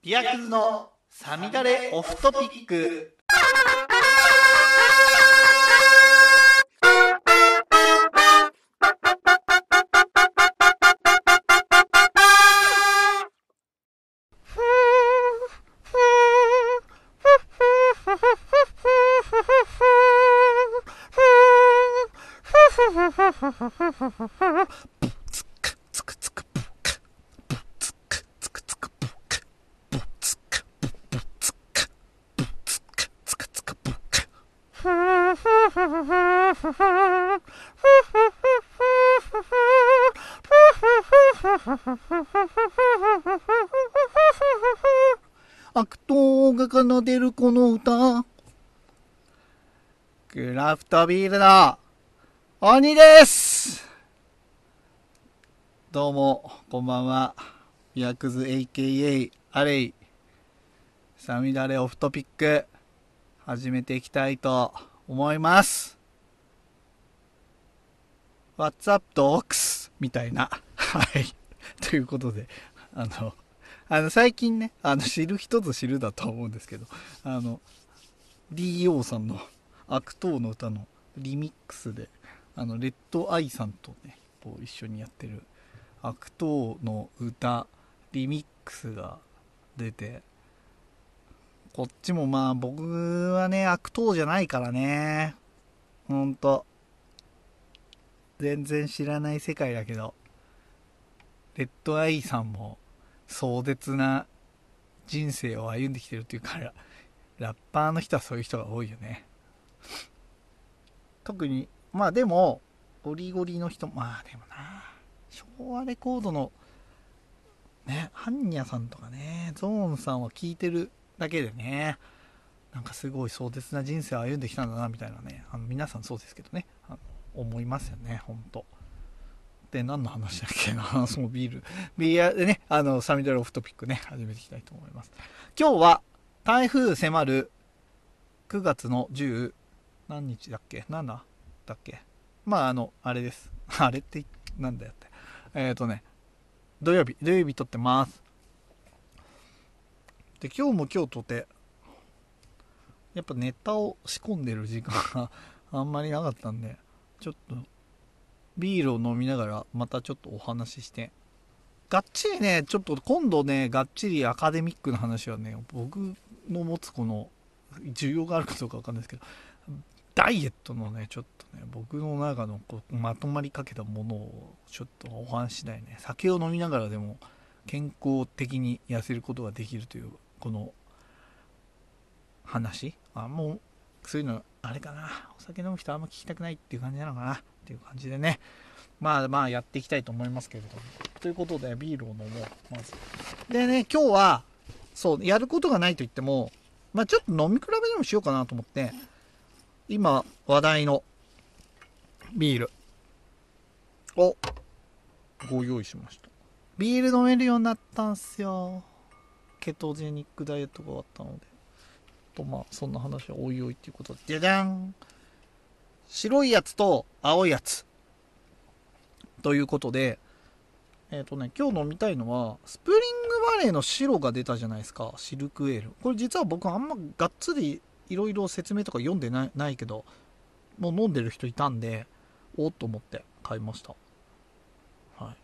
ビアクズのサミダレオフトピック。悪党が奏でるこの歌クラフトビールの鬼ですどうも、こんばんは。ミヤクズ AKA アレイ。サミダレオフトピック、始めていきたいと思います。What's up, dogs? みたいな。はい。ということで、あの、あの、最近ね、あの、知る人ぞ知るだと思うんですけど、あの、DO さんの悪党の歌のリミックスで、あの、レッドアイさんとね、こう一緒にやってる悪党の歌リミックスが出てこっちもまあ僕はね悪党じゃないからね。ほんと。全然知らない世界だけど。レッドアイさんも壮絶な人生を歩んできてるっていうからラッパーの人はそういう人が多いよね。特にまあでもゴリゴリの人まあでもな昭和レコードのねハンニャさんとかねゾーンさんは聞いてるだけでねなんかすごい壮絶な人生を歩んできたんだなみたいなねあの皆さんそうですけどねあの思いますよねほんと。で何の話だっけな。そのビール。ビールでねあのサミダルオフトピックね始めていきたいと思います。今日は台風迫る9月の10何日だっけ？7だっけ？まああのあれです。あれってなんだよって。えっ、ー、とね、土曜日、土曜日撮ってます。で、今日も今日とて、やっぱネタを仕込んでる時間が あんまりなかったんで、ちょっと、ビールを飲みながらまたちょっとお話しして、がっちりね、ちょっと今度ね、がっちりアカデミックな話はね、僕の持つこの、需要があるかどうかわかんないですけど、ダイエットのね、ちょっとね、僕の中のこうまとまりかけたものをちょっとお話ししたいね。酒を飲みながらでも健康的に痩せることができるという、この話あ、もう、そういうの、あれかな。お酒飲む人あんま聞きたくないっていう感じなのかなっていう感じでね。まあまあやっていきたいと思いますけれども。ということで、ビールを飲もう、まず。でね、今日は、そう、やることがないと言っても、まあちょっと飲み比べでもしようかなと思って、今話題のビールをご用意しましたビール飲めるようになったんすよケトジェニックダイエットが終わったのでとまあそんな話はおいおいっていうことでじゃじゃん。白いやつと青いやつということでえっ、ー、とね今日飲みたいのはスプリングバレーの白が出たじゃないですか。シルクエール。これ実は僕あんまがっつりいろいろ説明とか読んでないないけどもう飲んでる人いたんでおっと思って買いました。はい。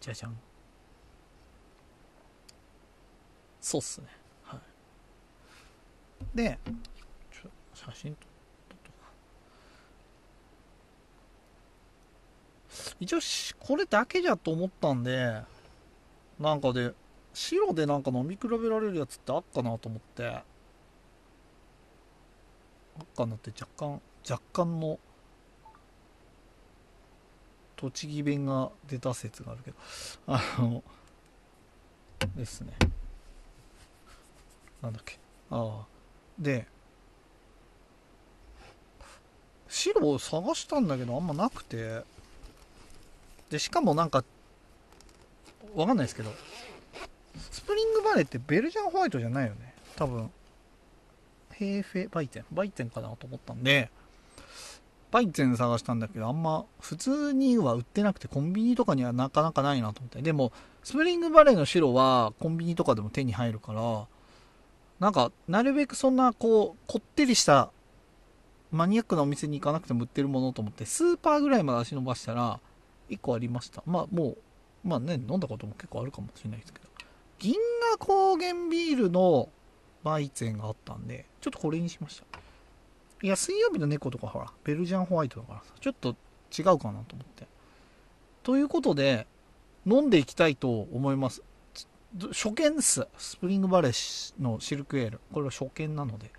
じゃじゃん。そうっすね。はい。でちょ写真撮っとく一応これだけじゃと思ったんでなんかで白でなんか飲み比べられるやつってあっかなと思って。あっかなって若干若干の栃木弁が出た説があるけど。あのですねなんだっけ？ああ。で白を探したんだけどあんまなくて。でしかもなんかわかんないですけどスプリングバレーってベルジャンホワイトじゃないよね？多分、ヘーフェバイテン、バイテンかなと思ったんで、パイゼン探したんだけどあんま普通には売ってなくてコンビニとかにはなかなかないなと思って。でもスプリングバレーの白はコンビニとかでも手に入るからなんかなるべくそんなこうこってりしたマニアックなお店に行かなくても売ってるものと思ってスーパーぐらいまで足伸ばしたら1個ありましたまあもうまあね飲んだことも結構あるかもしれないですけど銀河高原ビールのバイゼンがあったんでちょっとこれにしましたいや、水曜日の猫とかほら、ベルジャンホワイトだからさ、ちょっと違うかなと思って。ということで、飲んでいきたいと思います。初見です。スプリングバレーのシルクエール。これは初見なので、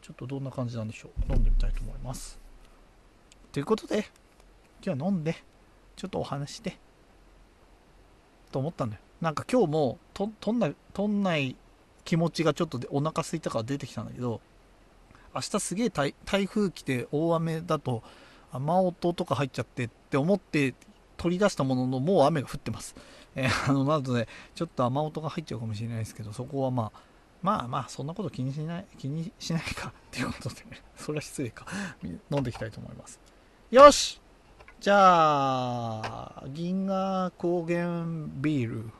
ちょっとどんな感じなんでしょう。飲んでみたいと思います。ということで、今日は飲んで、ちょっとお話して、と思ったんだよ。なんか今日もと、とんない、とんない気持ちがちょっとでお腹空いたから出てきたんだけど、明日すげえ台風来て大雨だと雨音とか入っちゃってって思って取り出したもののもう雨が降ってます。えー、あのなのでちょっと雨音が入っちゃうかもしれないですけどそこはまあまあまあそんなこと気にしない気にしないかっていうことで、それは失礼か。飲んでいきたいと思います。よし！じゃあ銀河高原ビール。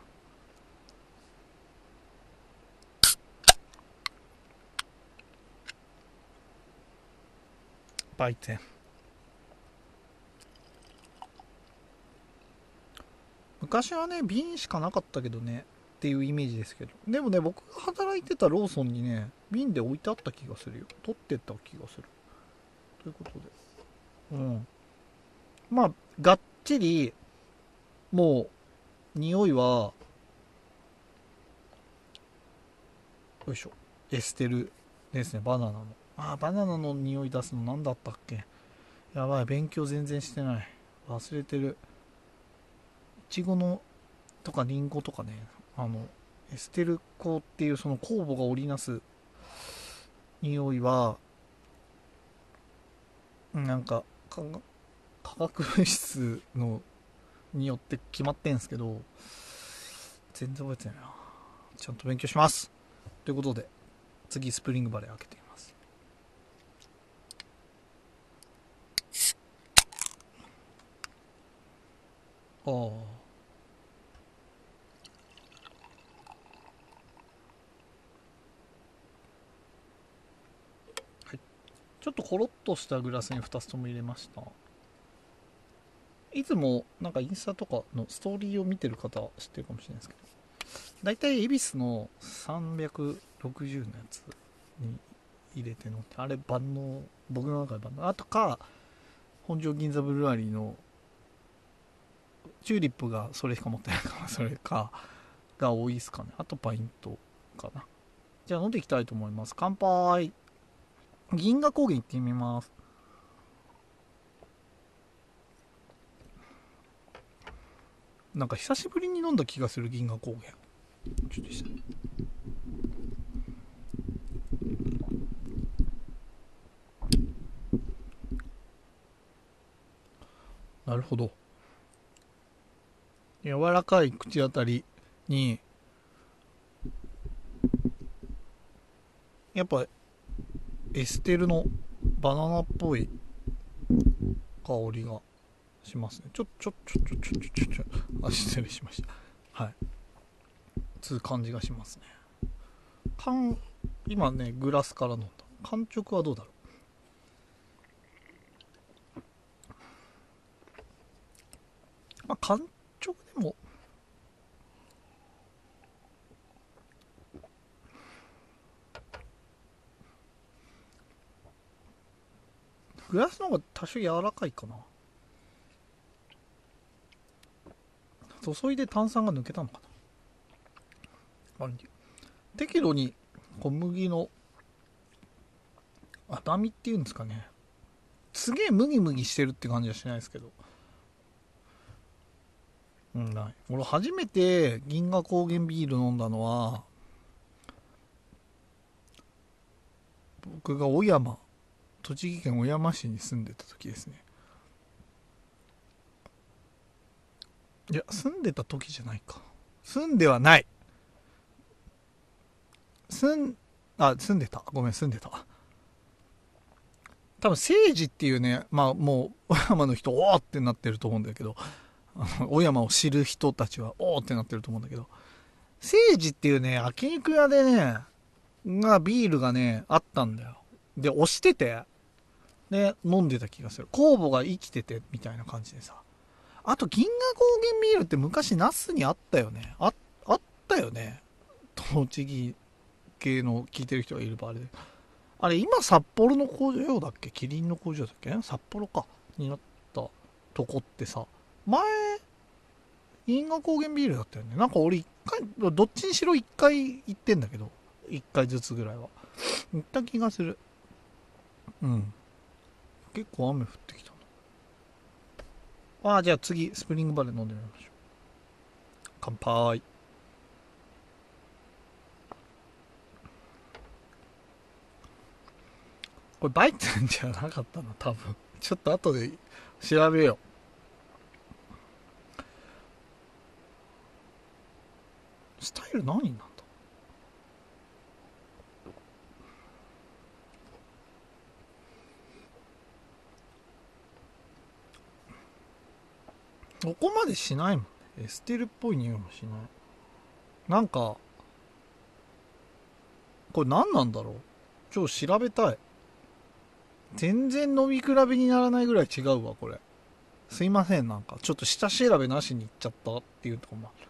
売店。昔はね瓶しかなかったけどねっていうイメージですけど。でもね僕が働いてたローソンにね瓶で置いてあった気がするよ。取ってった気がする。ということで。うん。まあがっちりもう匂いはよいしょ。エステルですねバナナの。ああバナナの匂い出すの何だったっけ？やばい勉強全然してない。忘れてる。ちごのとかりんごとかねあのエステル香っていうその酵母が織りなす匂いはなんか化学物質のによって決まってんすけど全然覚えてないな。ちゃんと勉強します。ということで次スプリングバレー開けて。ああはい。ちょっとコロッとしたグラスに2つとも入れました。いつもなんかインスタとかのストーリーを見てる方知ってるかもしれないですけど。大体恵比寿の360のやつに入れてのあれ万能僕の中で万能。あとか本庄銀座ブルワリーのチューリップがそれしか持ってないからそれかが多いですかね。あとパイントかな。じゃあ飲んでいきたいと思います。乾杯。銀河高原行ってみます。なんか久しぶりに飲んだ気がする銀河高原。ちょっとした。なるほど。柔らかい口当たりにやっぱエステルのバナナっぽい香りがしますね。ちょちょちょちょちょちょちょあ失礼しました。はい。つう感じがしますね。缶今ねグラスから飲んだ。完直はどうだろう。まあ、完直でも。グラスの方が多少柔らかいかな。注いで炭酸が抜けたのかな。適度に小麦の甘みっていうんですかね。すげえムギムギしてるって感じはしないですけど。うん、ない。俺初めて銀河高原ビール飲んだのは、僕が小山、栃木県小山市に住んでた時ですね。いや、住んでた時じゃないか。住んではない。住ん、あ、住んでた。ごめん、住んでた。多分政治っていうねまあもう小山の人おーってなってると思うんだけど 小山を知る人たちはおーってなってると思うんだけど。政治っていうね焼肉屋でねがビールがねあったんだよ。で押しててで飲んでた気がする。酵母が生きててみたいな感じでさ。あと銀河高原ビールって昔ナスにあったよね。ああったよね。栃木系の聞いてる人がいる場合で。あれ今札幌の工場だっけ？キリンの工場だっけ？札幌か。になったとこってさ。前銀河高原ビールだったよね。なんか俺一回どっちにしろ一回行ってんだけど。一回ずつぐらいは。行った気がする。うん。結構雨降ってきたな。ああじゃあ次スプリングバレー飲んでみましょう。乾杯。これバイツンじゃなかったな多分。ちょっと後で調べようスタイル何なんだ？そこまでしないもんね。エステルっぽい匂いもしない。なんかこれ何なんだろう？ちょっと調べたい。全然飲み比べにならないぐらい違うわこれ。すいませんなんか。ちょっと下調べなしに行っちゃったっていうとこもある。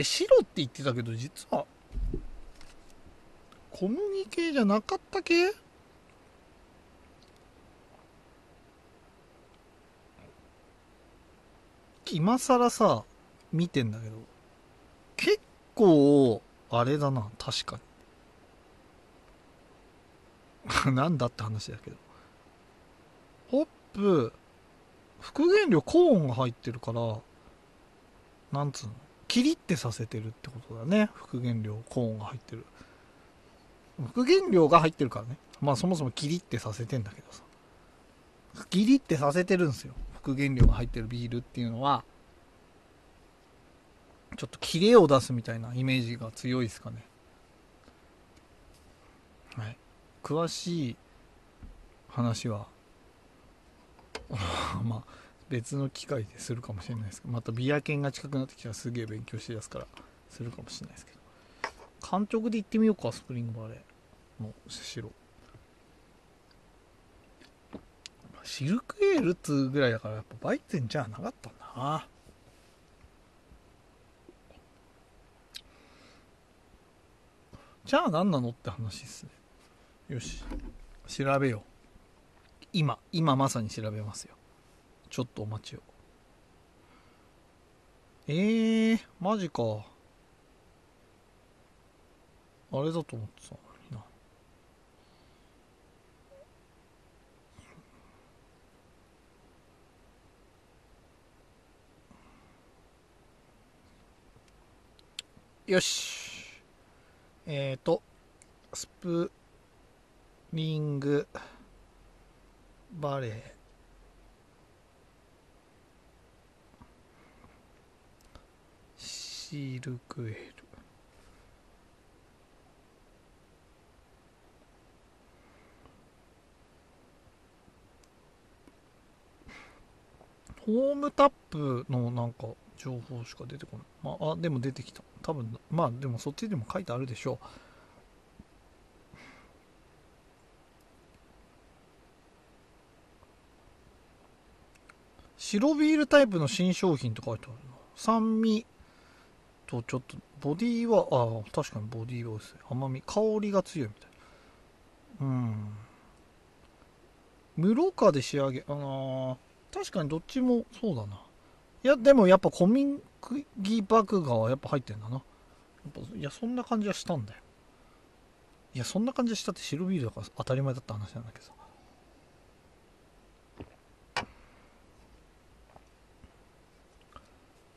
白って言ってたけど実は小麦系じゃなかった系？今更さ見てんだけど結構あれだな確かに。なんだって話だけど。ホップ復元量コーンが入ってるからなんつうの？キリってさせてるってことだね。復元量コーンが入ってる。復元量が入ってるからね。まあそもそもキリってさせてんだけどさ。キリってさせてるんですよ。復元量が入ってるビールっていうのは。ちょっとキレを出すみたいなイメージが強いですかね。はい。詳しい話は まあ別の機会でするかもしれないですけどまたビア犬が近くなってきたらすげえ勉強してやすからするかもしれないですけど。監督で行ってみようかスプリングバレーの白シルクエールっつうぐらいだからやっぱバイゼンじゃなかったんだな。じゃあ何なのって話ですね。よし。調べよう。今今まさに調べますよ。ちょっとお待ちを。えー、マジか。あれだと思ってたな。よし。えっ、ー、とスプリングバレー。シールクエルホームタップのなんか情報しか出てこない。まあ、あ、でも出てきた。多分、まあでもそっちでも書いてあるでしょう。白ビールタイプの新商品って書いてあるな。酸味とちょっと、ボディは、あ、確かにボディはですね。甘み、香りが強いみたい。うん。室賀で仕上げ、あのー、確かにどっちもそうだな。いや、でもやっぱ小麦麦芽はやっぱ入ってんだな。やっぱいや、そんな感じはしたんだよ。いや、そんな感じはしたって白ビールだから当たり前だった話なんだけどさ。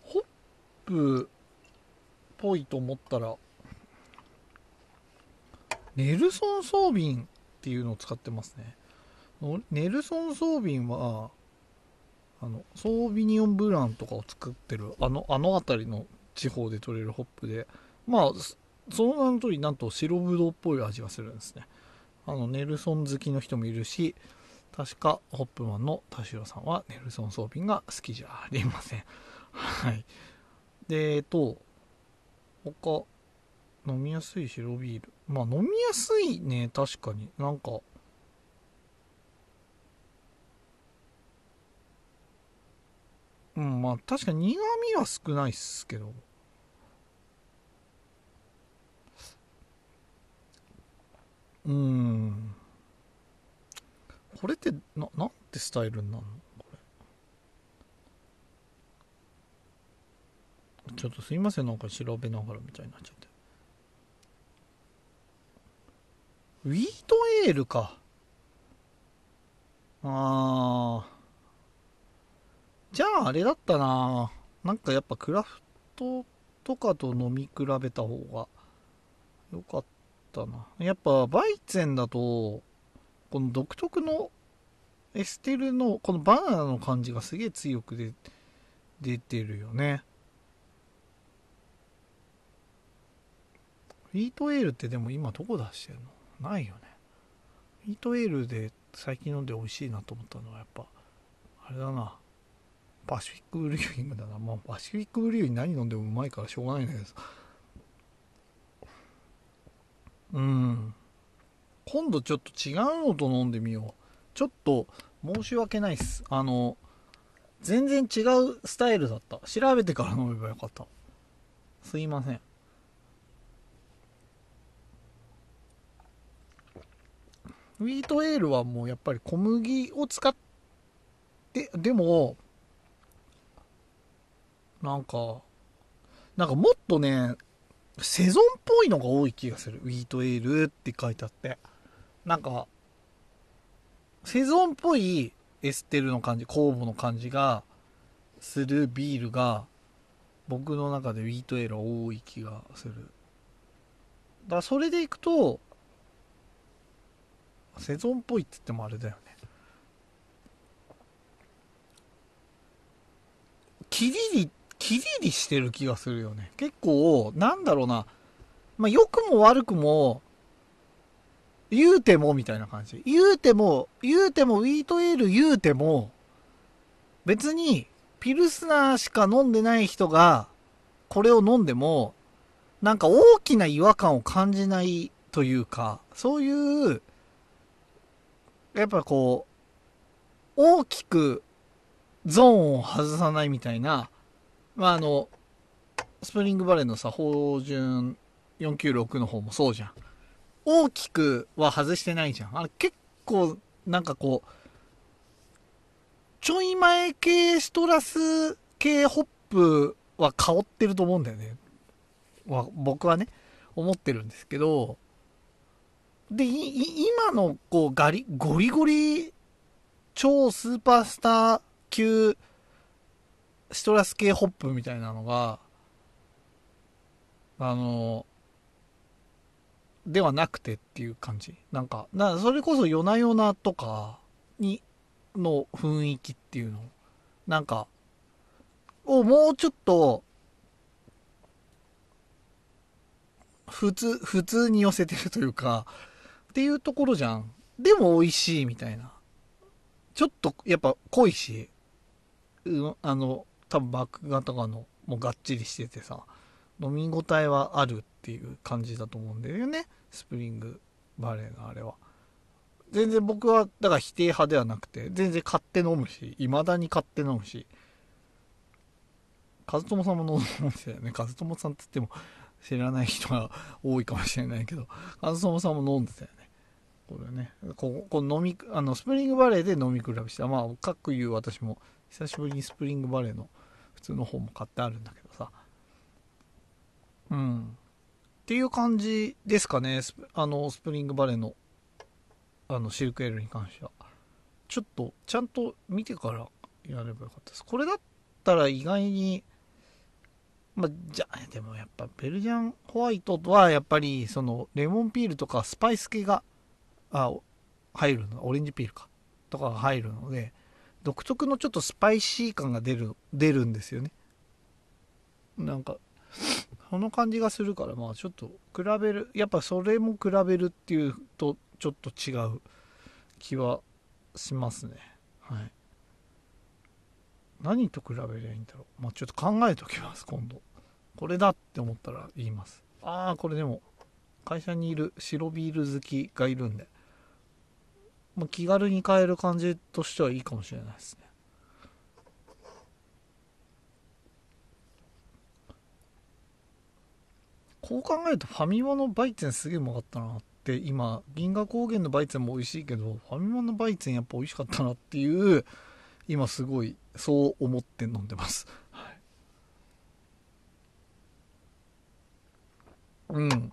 ホップぽいと思ったら、ネルソンソービンっていうのを使ってますね。ネルソンソービンは、あのソービニオンブランとかを作ってるあのあの辺りの地方で取れるホップでまあその名の通りなんと白ぶどうっぽい味がするんですね。あのネルソン好きの人もいるし確かホップマンの田代さんはネルソン装備が好きじゃありません。はい。でえっと他飲みやすい白ビール。まあ飲みやすいね確かに。なんかうんまあ確かに苦味は少ないっすけど。うん。これってななんてスタイルになるのこれちょっとすいませんなんか調べながらみたいになっちゃって。ウィートエールか。あー。じゃああれだったな。なんかやっぱクラフトとかと飲み比べた方が。よかったな。やっぱバイツェンだとこの独特のエステルのこのバナナの感じがすげえ強くで出てるよね。ウィートエールってでも今どこ出してるの？ないよねウィートエールで最近飲んで美味しいなと思ったのはやっぱあれだなパシフィックブリューイングだな。まあ、パシフィックブリューイング何飲んでもうまいからしょうがないんだけどうん。今度ちょっと違うのと飲んでみよう。ちょっと申し訳ないっす。あの、全然違うスタイルだった。調べてから飲めばよかった。すいません。ウィートエールはもうやっぱり小麦を使って、でも、なんか、なんかもっとね、セゾンっぽいのが多い気がする。ウィートエールって書いてあって。なんか、セゾンっぽいエステルの感じ、酵母の感じがするビールが、僕の中でウィートエールは多い気がする。だからそれでいくと、セゾンっぽいって言ってもあれだよね。キリリキリリしてる気がするよね。結構、なんだろうな。まあ、良くも悪くも、言うてもみたいな感じ。言うても、言うても、ウィートエール言うても、別に、ピルスナーしか飲んでない人が、これを飲んでも、なんか大きな違和感を感じないというか、そういう、やっぱこう、大きくゾーンを外さないみたいな、まああの、スプリングバレーのさ、標準496の方もそうじゃん。大きくは外してないじゃん。あれ結構、なんかこう、ちょい前系ストラス系ホップは香ってると思うんだよね。僕はね、思ってるんですけど、で、今のこうガリ、ゴリゴリ超スーパースター級シトラス系ホップみたいなのが、あの、ではなくてっていう感じ。なんか、なそれこそ夜な夜なとかに、の雰囲気っていうの。なんか、をもうちょっと、普通、普通に寄せてるというか、っていうところじゃん。でも美味しいみたいな。ちょっとやっぱ濃いし、うあの、多分バック型がのもうがっちりしててさ。飲み応えはあるっていう感じだと思うんだよね。スプリングバレーのあれは。全然僕はだから否定派ではなくて全然買って飲むし未だに買って飲むし。和友さんも飲んでたよね。和友さんって言っても知らない人が多いかもしれないけど和友さんも飲んでたよね。これね。ここ飲みあのスプリングバレーで飲み比べしてまあかっこ言う私も久しぶりにスプリングバレーの普通の方も買ってあるんだけどさ。うん。っていう感じですかね。あのスプリングバレーのあのシルクエールに関しては。ちょっとちゃんと見てからやればよかったです。これだったら意外にまあ、じゃでもやっぱベルジャンホワイトとはやっぱりそのレモンピールとかスパイス系があ入るの？オレンジピールか。とかが入るので独特のちょっとスパイシー感が出る出るんですよね。なんかその感じがするからまあちょっと比べるやっぱそれも比べるっていうとちょっと違う気はしますね。はい。何と比べりゃいいんだろう？まあちょっと考えときます今度。これだって思ったら言います。ああこれでも会社にいる白ビール好きがいるんで、まあ、気軽に買える感じとしてはいいかもしれないですね。こう考えるとファミマのバイツェンすげえうまかったなって今銀河高原のバイツェンも美味しいけどファミマのバイツェンやっぱ美味しかったなっていう今すごいそう思って飲んでます、はい、うん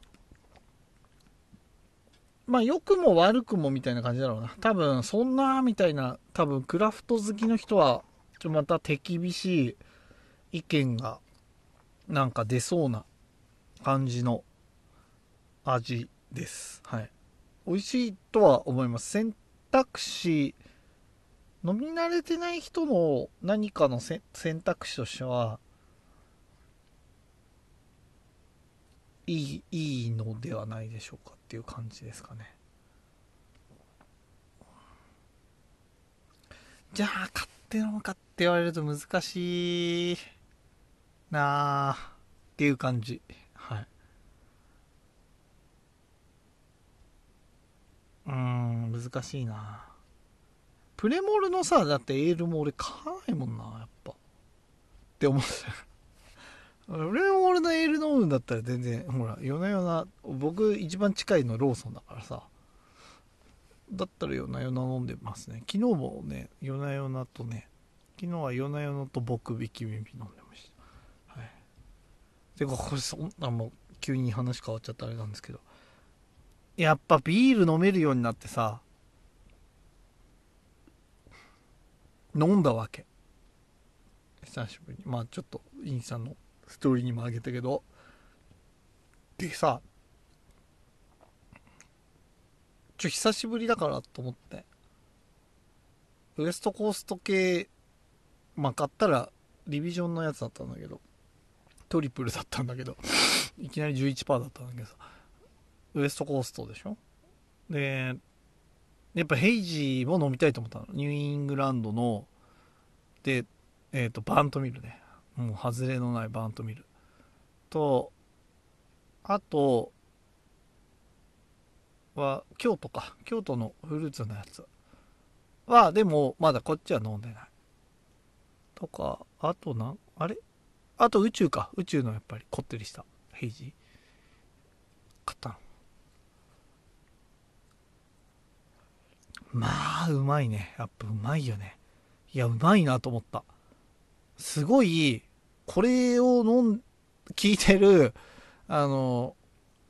まあ良くも悪くもみたいな感じだろうな多分そんなみたいな多分クラフト好きの人はちょまた手厳しい意見がなんか出そうな感じの味です。はい。美味しいとは思います。選択肢、飲み慣れてない人の何かの選択肢としては、いい、いいのではないでしょうかっていう感じですかね。じゃあ、買って飲むかって言われると難しいなあっていう感じはい。うん、難しいな。プレモルのさ、だってエールも俺買わないもんな、やっぱ。って思ってた。プレモルのエール飲むんだったら全然、ほら、夜な夜な、僕一番近いのローソンだからさ。だったら夜な夜な飲んでますね。昨日もね、夜な夜なとね、昨日は夜な夜なと僕引き耳飲んでました。はい。てか、これそんなもう、急に話変わっちゃったあれなんですけど。やっぱビール飲めるようになってさ飲んだわけ久しぶりにまあちょっとインスタのストーリーにもあげたけど。でさちょ久しぶりだからと思って。ウエストコースト系まあ買ったらリビジョンのやつだったんだけど。トリプルだったんだけど。いきなり11%だったんだけどさ。ウエストコーストでしょ？で、やっぱヘイジーも飲みたいと思ったの。ニューイングランドの、で、えっ、ー、と、バントミルね。もう外れのないバントミル。と、あと、は、京都か。京都のフルーツのやつ。は、でも、まだこっちは飲んでない。とか、あとなん、あれ？あと宇宙か。宇宙のやっぱりこってりしたヘイジー。買ったの。まあ、うまいね。やっぱうまいよね。いや、うまいなと思った。すごい、これを飲ん、聞いてる、あの、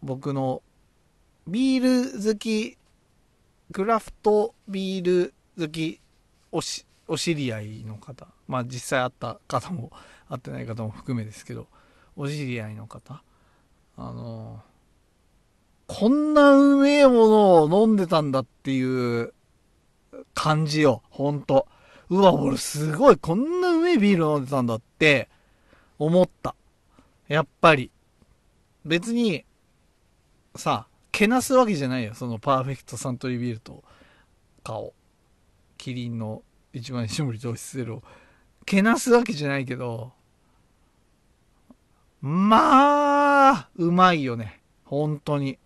僕の、ビール好き、クラフトビール好き、おし、お知り合いの方。まあ実際会った方も、会ってない方も含めですけど、お知り合いの方。あの、こんなうめえものを飲んでたんだっていう感じよ。ほんと。うわ、俺すごい、こんなうめえビール飲んでたんだって思った。やっぱり。別に、さ、けなすわけじゃないよ。そのパーフェクトサントリービールと顔。キリンの一番搾り糖質ゼロ。けなすわけじゃないけど、まあ、うまいよね。本当に。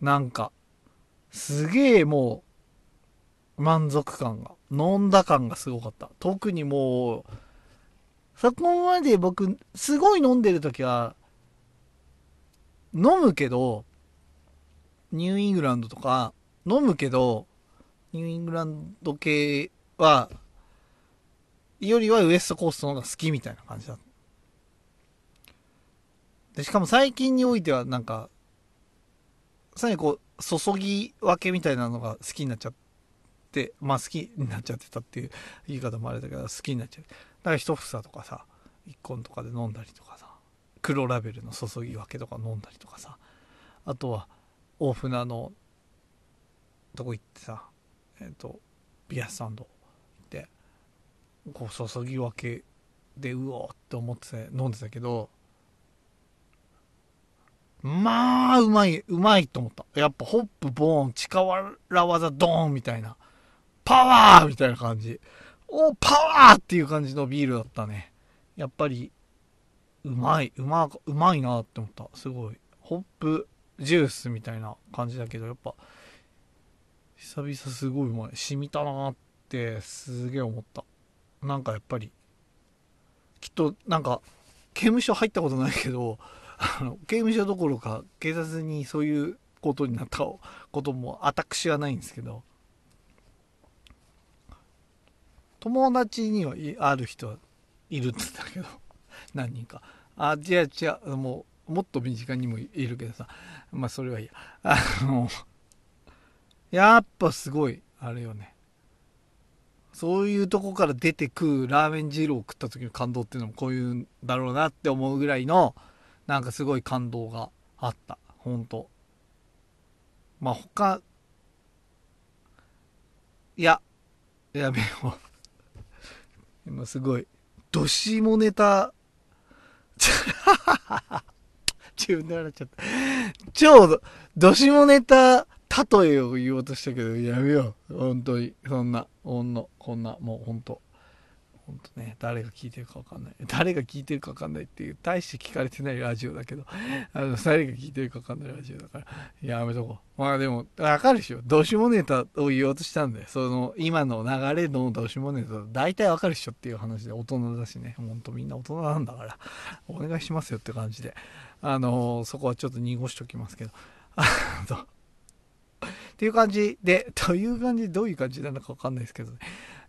なんか、すげえもう、満足感が、飲んだ感がすごかった。特にもう、そこまで僕、すごい飲んでる時は、飲むけど、ニューイングランドとか、飲むけど、ニューイングランド系は、よりはウエストコーストの方が好きみたいな感じだ。で、しかも最近においてはなんか、さらにこう、注ぎ分けみたいなのが好きになっちゃっ、まあ好きになっちゃってたっていう言い方もあれだけど、好きになっちゃう。だから一房とかさ、一本とかで飲んだりとかさ、黒ラベルの注ぎ分けとか飲んだりとかさ、あとは大船のとこ行ってさ、えっ、ー、と、ビアスタンド行って、こう注ぎ分けでうおーって思って飲んでたけど、まあ、うまい、うまいと思った。やっぱホップ、ボーン、力技、ドーンみたいな。パワーみたいな感じ。お、パワーっていう感じのビールだったね。やっぱり、うまい、うま、うまいなって思った。すごい。ホップジュースみたいな感じだけど、やっぱ、久々すごいうまい。染みたなってすげえ思った。なんかやっぱり、きっとなんか、刑務所入ったことないけど、あの刑務所どころか警察にそういうことになったことも私はないんですけど友達にはある人はいるんだけど 何人かあ違う違うもうもっと身近にもいるけどさまあそれはいいやあのやっぱすごいあれよねそういうとこから出てくラーメン二郎を食った時の感動っていうのもこういうんだろうなって思うぐらいのなんかすごい感動があった。ほんと。まあ他、いや、やめよう。今すごい、どしもネタ、自分で笑っちゃった。超ど、どしもネタ、例えを言おうとしたけど、やめよう。本当に。そんな、ほんの、こんな、もう本当本当ね、誰が聞いてるか分かんない。誰が聞いてるか分かんないっていう、大して聞かれてないラジオだけど、あの、誰が聞いてるか分かんないラジオだから、やめとこう。まあでも、分かるでしょ。どうしもネタを言おうとしたんで、その、今の流れのどうしもネタ、大体分かるでしょっていう話で、大人だしね、ほんとみんな大人なんだから、お願いしますよって感じで、あのそこはちょっと濁しときますけど、あの、っていう感じで、という感じでどういう感じなのか分かんないですけどね。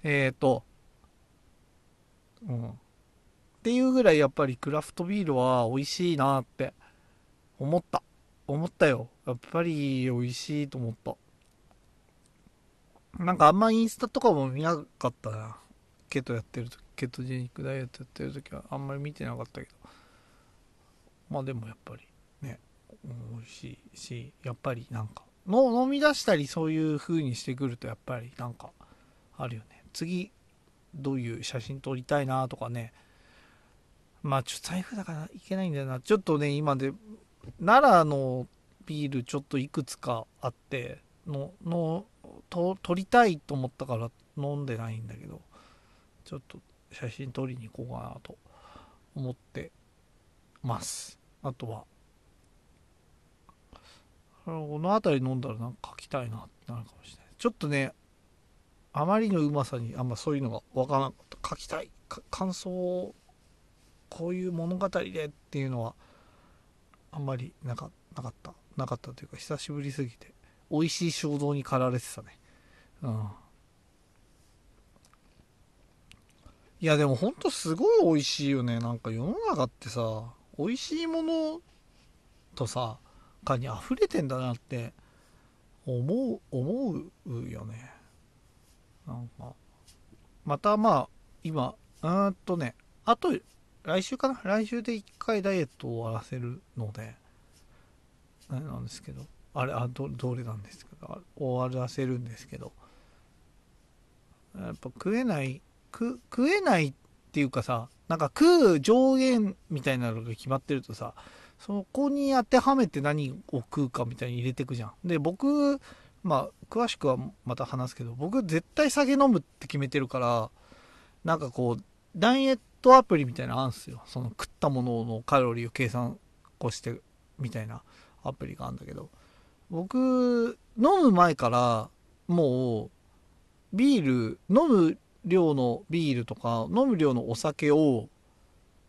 えっ、ー、と、うん。っていうぐらいやっぱりクラフトビールは美味しいなって思った。思ったよ。やっぱり美味しいと思った。なんかあんまインスタとかも見なかったな。ケトやってる時、ケトジェニックダイエットやってる時はあんまり見てなかったけど。まあでもやっぱりね、美味しいし、やっぱりなんか、の飲み出したりそういう風にしてくるとやっぱりなんかあるよね。次どういう写真撮りたいなとかね。まあちょっと財布だからいけないんだよな。ちょっとね今で奈良のビールちょっといくつかあってののと撮りたいと思ったから飲んでないんだけどちょっと写真撮りに行こうかなと思ってます。あとはこの辺り飲んだらなんか書きたいなってなるかもしれない。ちょっとねあまりのうまさにあんまそういうのがわからなかった書きたい。感想。をこういう物語でっていうのはあんまりなかなかった。なかったというか久しぶりすぎて。美味しい衝動に駆られてたね。うん。いやでもほんとすごい美味しいよね。なんか世の中ってさ美味しいものとさかに溢れてんだなって思う思うよね。なんか、またまあ、今、うーんとね、あと、来週かな？来週で1回ダイエットを終わらせるので、あれなんですけど、あれ、あ、ど、どれなんですけど、終わらせるんですけど、やっぱ食えない、食、食えないっていうかさ、なんか食う上限みたいなのが決まってるとさ、そこに当てはめて何を食うかみたいに入れてくじゃん。で、僕、まあ詳しくはまた話すけど僕絶対酒飲むって決めてるからなんかこうダイエットアプリみたいなのあるんですよ。その食ったもののカロリーを計算こうしてみたいなアプリがあるんだけど。僕飲む前からもうビール飲む量のビールとか飲む量のお酒を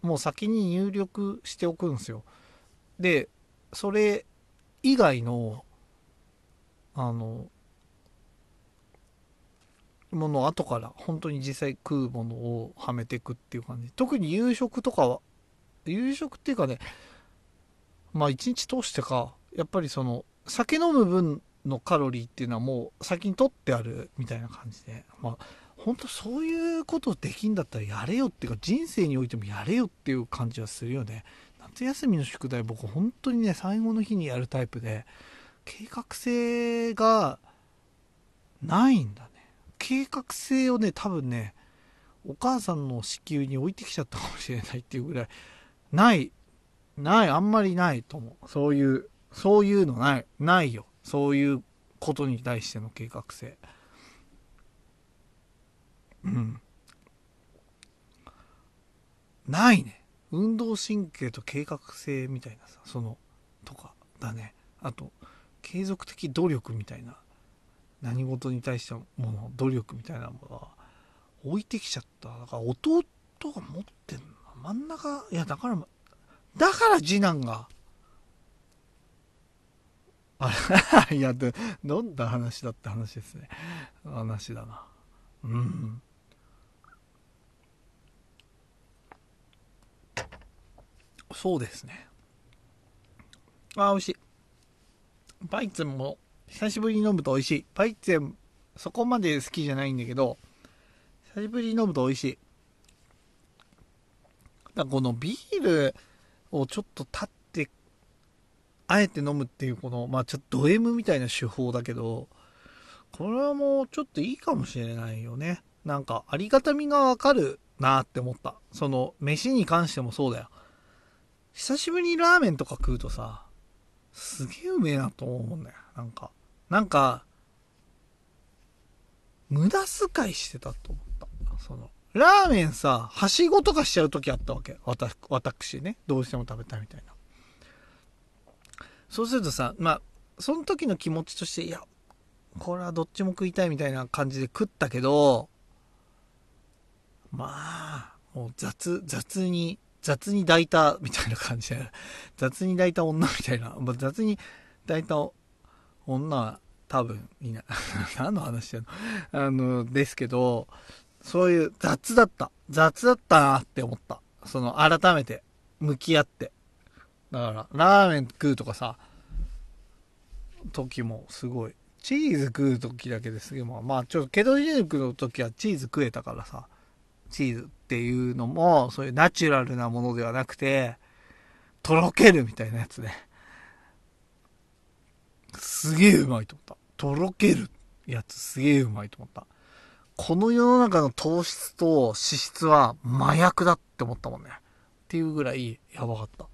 もう先に入力しておくんですよ。でそれ以外のあのものを後から本当に実際食うものをはめていくっていう感じ。特に夕食とかは夕食っていうかねまあ一日通してかやっぱりその酒飲む分のカロリーっていうのはもう先に取ってあるみたいな感じでまあ本当そういうことできんだったらやれよっていうか人生においてもやれよっていう感じはするよね。夏休みの宿題僕本当にね最後の日にやるタイプで計画性がないんだね計画性をね多分ねお母さんの子宮に置いてきちゃったかもしれないっていうぐらいないない、あんまりないと思う。そういう、そういうのない、ないよ。そういうことに対しての計画性。うん。ないね。運動神経と計画性みたいなさ、その、とかだね。あと、継続的努力みたいな、何事に対してもの、努力みたいなものは、置いてきちゃった。だから弟が持ってんの。真ん中、いや、だから、だから次男が、あれ、いや、で、どんな話だって話ですね。話だな。うん。そうですね。あ、美味しい。バイツェンも久しぶりに飲むと美味しい。バイツェン、そこまで好きじゃないんだけど、久しぶりに飲むと美味しい。だこのビールをちょっと立って、あえて飲むっていうこの、まあちょっとド M みたいな手法だけど、これはもうちょっといいかもしれないよね。なんかありがたみがわかるなって思った。その飯に関してもそうだよ。久しぶりにラーメンとか食うとさ、すげえうめえなと思うんだよ。なんか、なんか、無駄遣いしてたと思った。その、ラーメンさ、はしごとかしちゃう時あったわけ。わた、私ね。どうしても食べたいみたいな。そうするとさ、まあ、その時の気持ちとして、いや、これはどっちも食いたいみたいな感じで食ったけど、まあ、もう雑、雑に、雑に抱いたみたいな感じで、雑に抱いた女みたいな、まあ、雑に抱いた女は多分いな。何の話してんの？あの、ですけど、そういう雑だった。雑だったなって思った。その、改めて、向き合って。だから、ラーメン食うとかさ、時もすごい。チーズ食う時だけですげえ、まあ、まあ、ちょっとケトジェニックの時はチーズ食えたからさ、チーズっていうのも、そういうナチュラルなものではなくて、とろけるみたいなやつね。すげえうまいと思った。とろけるやつすげえうまいと思った。この世の中の糖質と脂質は麻薬だって思ったもんね。っていうぐらいやばかった。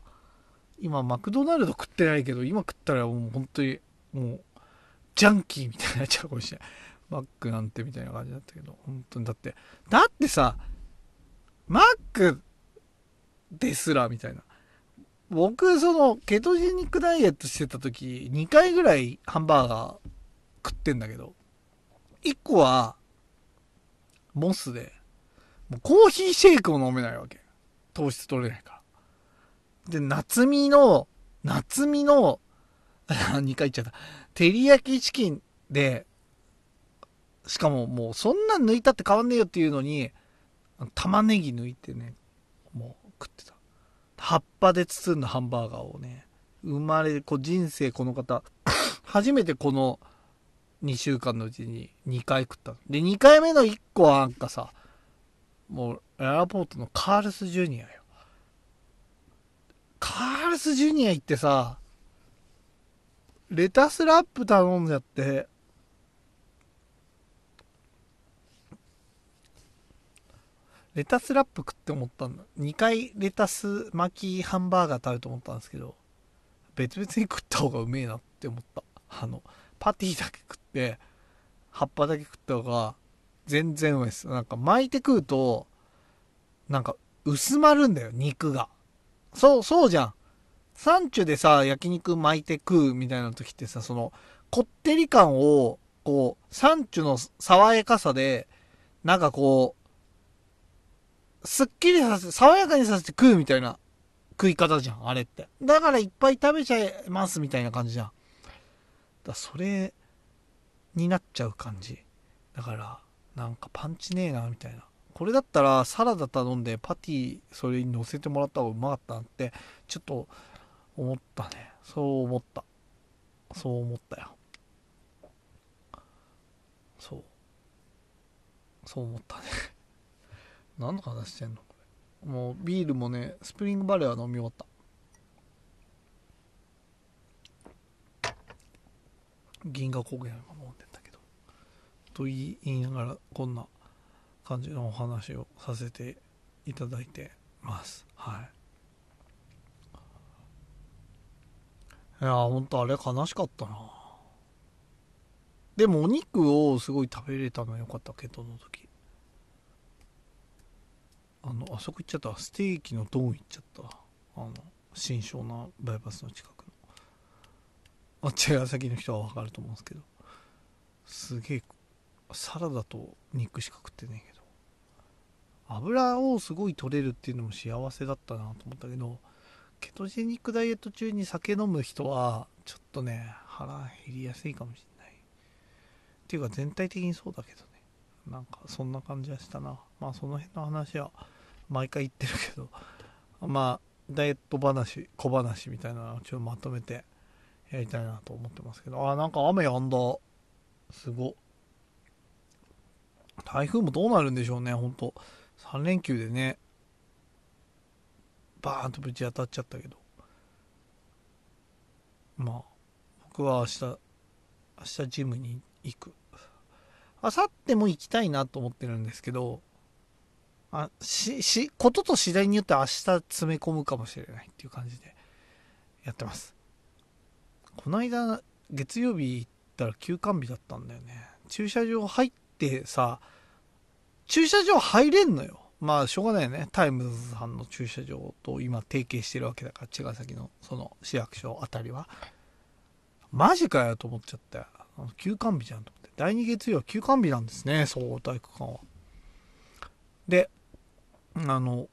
今、マクドナルド食ってないけど、今食ったらもう本当に、もう、ジャンキーみたいになっちゃうかもしれない。マックなんてみたいな感じだったけど、本当にだって、だってさ、マックですらみたいな。僕、その、ケトジェニックダイエットしてた時、2回ぐらいハンバーガー食ってんだけど、1個は、モスで、もうコーヒーシェイクも飲めないわけ。糖質取れないから。で、夏見の、夏見の、2回言っちゃった。照り焼きチキンで、しかももうそんなん抜いたって変わんねえよっていうのに、玉ねぎ抜いてね、もう食ってた。葉っぱで包んだハンバーガーをね、生まれ、こう人生この方、初めてこの2週間のうちに2回食った。で、2回目の1個はなんかさ、もう、エアポートのカールスジュニアよ。カールスジュニア行ってさ、レタスラップ頼んじゃって、レタスラップ食って思ったんだ。2回レタス巻きハンバーガー食べると思ったんですけど、別々に食った方がうめえなって思った。あの、パティだけ食って、葉っぱだけ食った方が全然うまいです。なんか巻いて食うと、なんか薄まるんだよ、肉が。そう、そうじゃん。サンチュでさ、焼肉巻いて食うみたいな時ってさ、その、こってり感を、こう、サンチュの爽やかさで、なんかこう、すっきりさせて、爽やかにさせて食うみたいな食い方じゃん、あれって。だからいっぱい食べちゃいますみたいな感じじゃん。だそれになっちゃう感じ。だから、なんかパンチねえな、みたいな。これだったらサラダ頼んでパティそれに乗せてもらった方がうまかったなって、ちょっと思ったね。そう思った。そう思ったよ。そう。そう思ったね。何の話してんの？これ。もうビールもね、スプリングバレーは飲み終わった。銀河高原も飲んでんだけど。と言い言いながら、こんな感じのお話をさせていただいてます。はい。いやほんとあれ悲しかったなでもお肉をすごい食べれたのは良かったけどの時あのあそこ行っちゃった。ステーキのドン行っちゃった。あの新湘南バイパスの近くの。あ茅ヶ崎の人は分かると思うんですけど。すげえサラダと肉しか食ってねえけど。油をすごい取れるっていうのも幸せだったなと思ったけどケトジェニックダイエット中に酒飲む人はちょっとね腹減りやすいかもしれない。っていうか全体的にそうだけどね。なんかそんな感じはしたな。まあその辺の話は毎回言ってるけど まあダイエット話小話みたいなのをちょっとまとめてやりたいなと思ってますけどあなんか雨やんだ。すご。台風もどうなるんでしょうねほんと。3連休でね。バーンとぶち当たっちゃったけど。まあ僕は明日明日ジムに行く。明後日も行きたいなと思ってるんですけどあししことと次第によって明日詰め込むかもしれないっていう感じでやってます。この間月曜日行ったら休館日だったんだよね。駐車場入ってさ駐車場入れんのよ。まあしょうがないよね。タイムズさんの駐車場と今提携してるわけだから茅ヶ崎のその市役所あたりは。マジかよと思っちゃったよ。休館日じゃんと思って。第2月曜は休館日なんですねそう体育館は。であの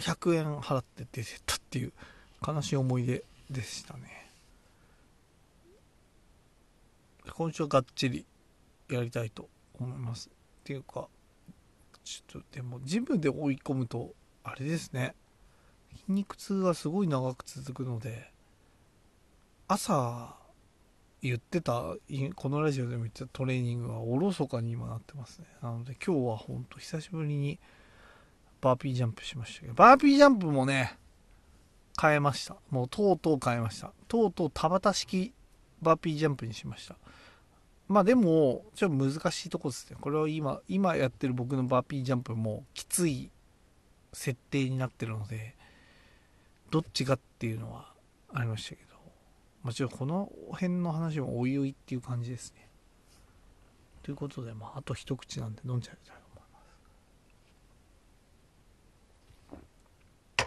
100円払って出てったっていう悲しい思い出でしたね。今週はがっちりやりたいと思います。っていうかちょっとでもジムで追い込むとあれですね。筋肉痛がすごい長く続くので朝言ってたこのラジオでも言ってたトレーニングはおろそかに今なってますね。なので今日はほんと久しぶりにバーピージャンプしましたけどバーピージャンプもね変えました。もうとうとう変えました。とうとう田畑式バーピージャンプにしました。まあでもちょっと難しいとこですね。これは今今やってる僕のバーピージャンプもきつい設定になってるのでどっちがっていうのはありましたけど。もちろんこの辺の話もおいおいっていう感じですね。ということで、まあ、あと一口なんで飲んじゃいたいと思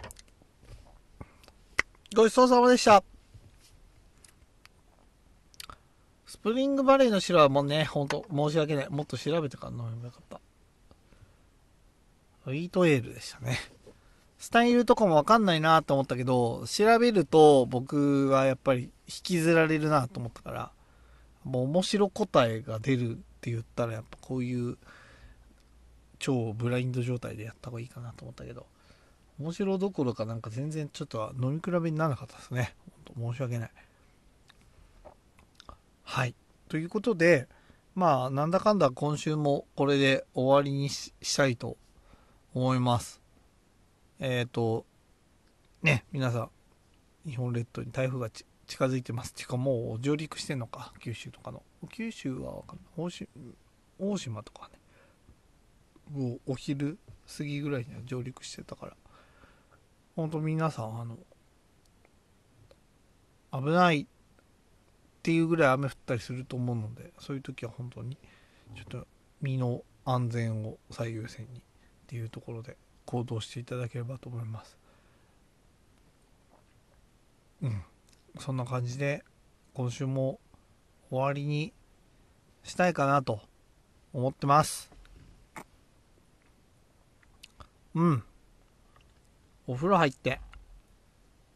います。ごちそうさまでした。スプリングバレーの白はもうね、ほんと申し訳ない。もっと調べてから飲めばよかった。ウィートエールでしたね。スタイルとかもわかんないなと思ったけど、調べると僕はやっぱり引きずられるなと思ったから、もう面白答えが出るって言ったらやっぱこういう超ブラインド状態でやった方がいいかなと思ったけど、面白どころかなんか全然ちょっと飲み比べにならなかったですね。申し訳ない。はい。ということで、まあ、なんだかんだ今週もこれで終わりにしたいと思います。えっ、ー、と、ね、皆さん、日本列島に台風が近づいてますっていうか、もう上陸してんのか、九州とかの。九州はわかんない。大島とかね、もうお昼過ぎぐらいには上陸してたから、本当皆さん、あの、危ないっていうぐらい雨降ったりすると思うので、そういう時は本当に、ちょっと身の安全を最優先にっていうところで行動していただければと思います。うん。そんな感じで今週も終わりにしたいかなと思ってます。うん。お風呂入って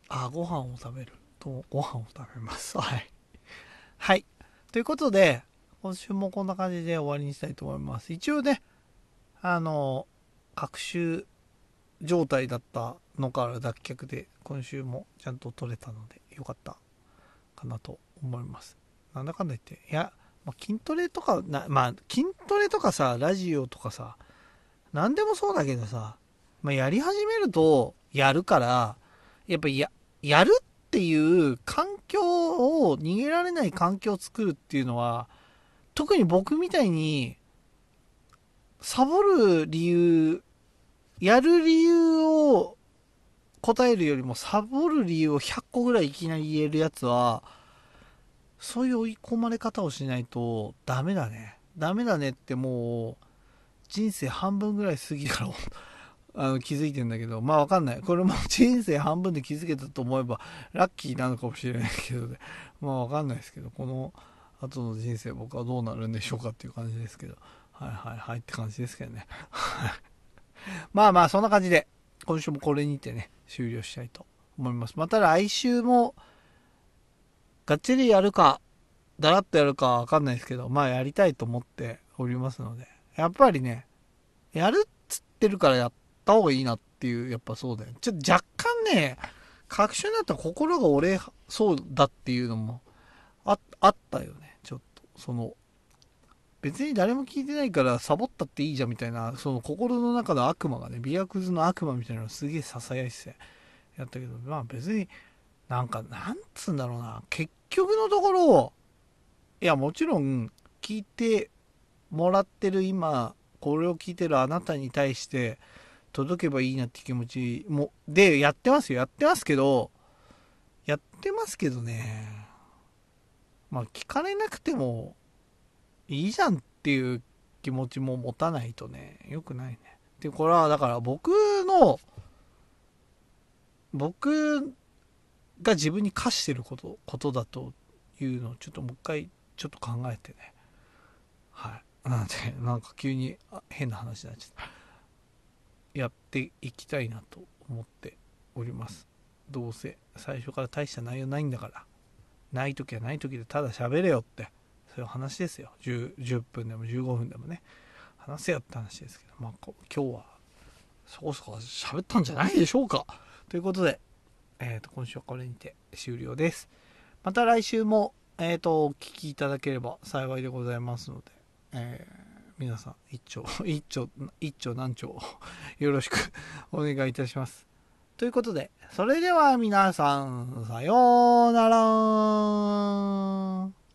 あご飯を食べる。とご飯を食べます。はい。はい。ということで今週もこんな感じで終わりにしたいと思います。一応ねあの各週状態だったのから脱却で今週もちゃんと取れたのでよかったかなと思います。なんだかんだ言っていや、まあ、筋トレとかなまあ筋トレとかさラジオとかさ何でもそうだけどさ、まあ、やり始めるとやるからやっぱややるっていう環境を逃げられない環境を作るっていうのは特に僕みたいにサボる理由やる理由を答えるよりもサボる理由を100個ぐらいいきなり言えるやつはそういう追い込まれ方をしないとダメだね。ダメだねってもう人生半分ぐらい過ぎから あの気づいてんだけど。まあわかんない。これも人生半分で気づけたと思えばラッキーなのかもしれないけどね。まあわかんないですけどこの後の人生僕はどうなるんでしょうかっていう感じですけど。はいはいはいって感じですけどね。まあまあそんな感じで今週もこれにてね終了したいと思います。また来週もがっちりやるかだらっとやるかわかんないですけどまあやりたいと思っておりますのでやっぱりねやるっつってるからやった方がいいなっていうやっぱそうだよちょっと若干ね確信だったら心が折れそうだっていうのもああったよね。ちょっとその別に誰も聞いてないからサボったっていいじゃんみたいなその心の中の悪魔がねビアクズの悪魔みたいなのすげえささやいてやったけどまあ別になんかなんつうんだろうな。結局のところをいやもちろん聞いてもらってる今これを聞いてるあなたに対して届けばいいなって気持ちもでやってますよ。やってますけどやってますけどね。まあ聞かれなくてもいいじゃんっていう気持ちも持たないとねよくないね。でこれはだから僕の僕が自分に課してることことだというのをちょっともう一回ちょっと考えてね。はい。なんでなんか急に変な話になっちゃったやっていきたいなと思っております。どうせ最初から大した内容ないんだから。ない時はない時でただ喋れよって。そういう話ですよ。10, 10分でも15分でもね。話せよって話ですけど。まあ今日はそこそこ喋ったんじゃないでしょうか。ということで、えー、と今週はこれにて終了です。また来週も、えー、とお聞きいただければ幸いでございますので、えー皆さん一丁 一丁一丁何丁よろしく お願いいたします。ということでそれでは皆さんさようなら。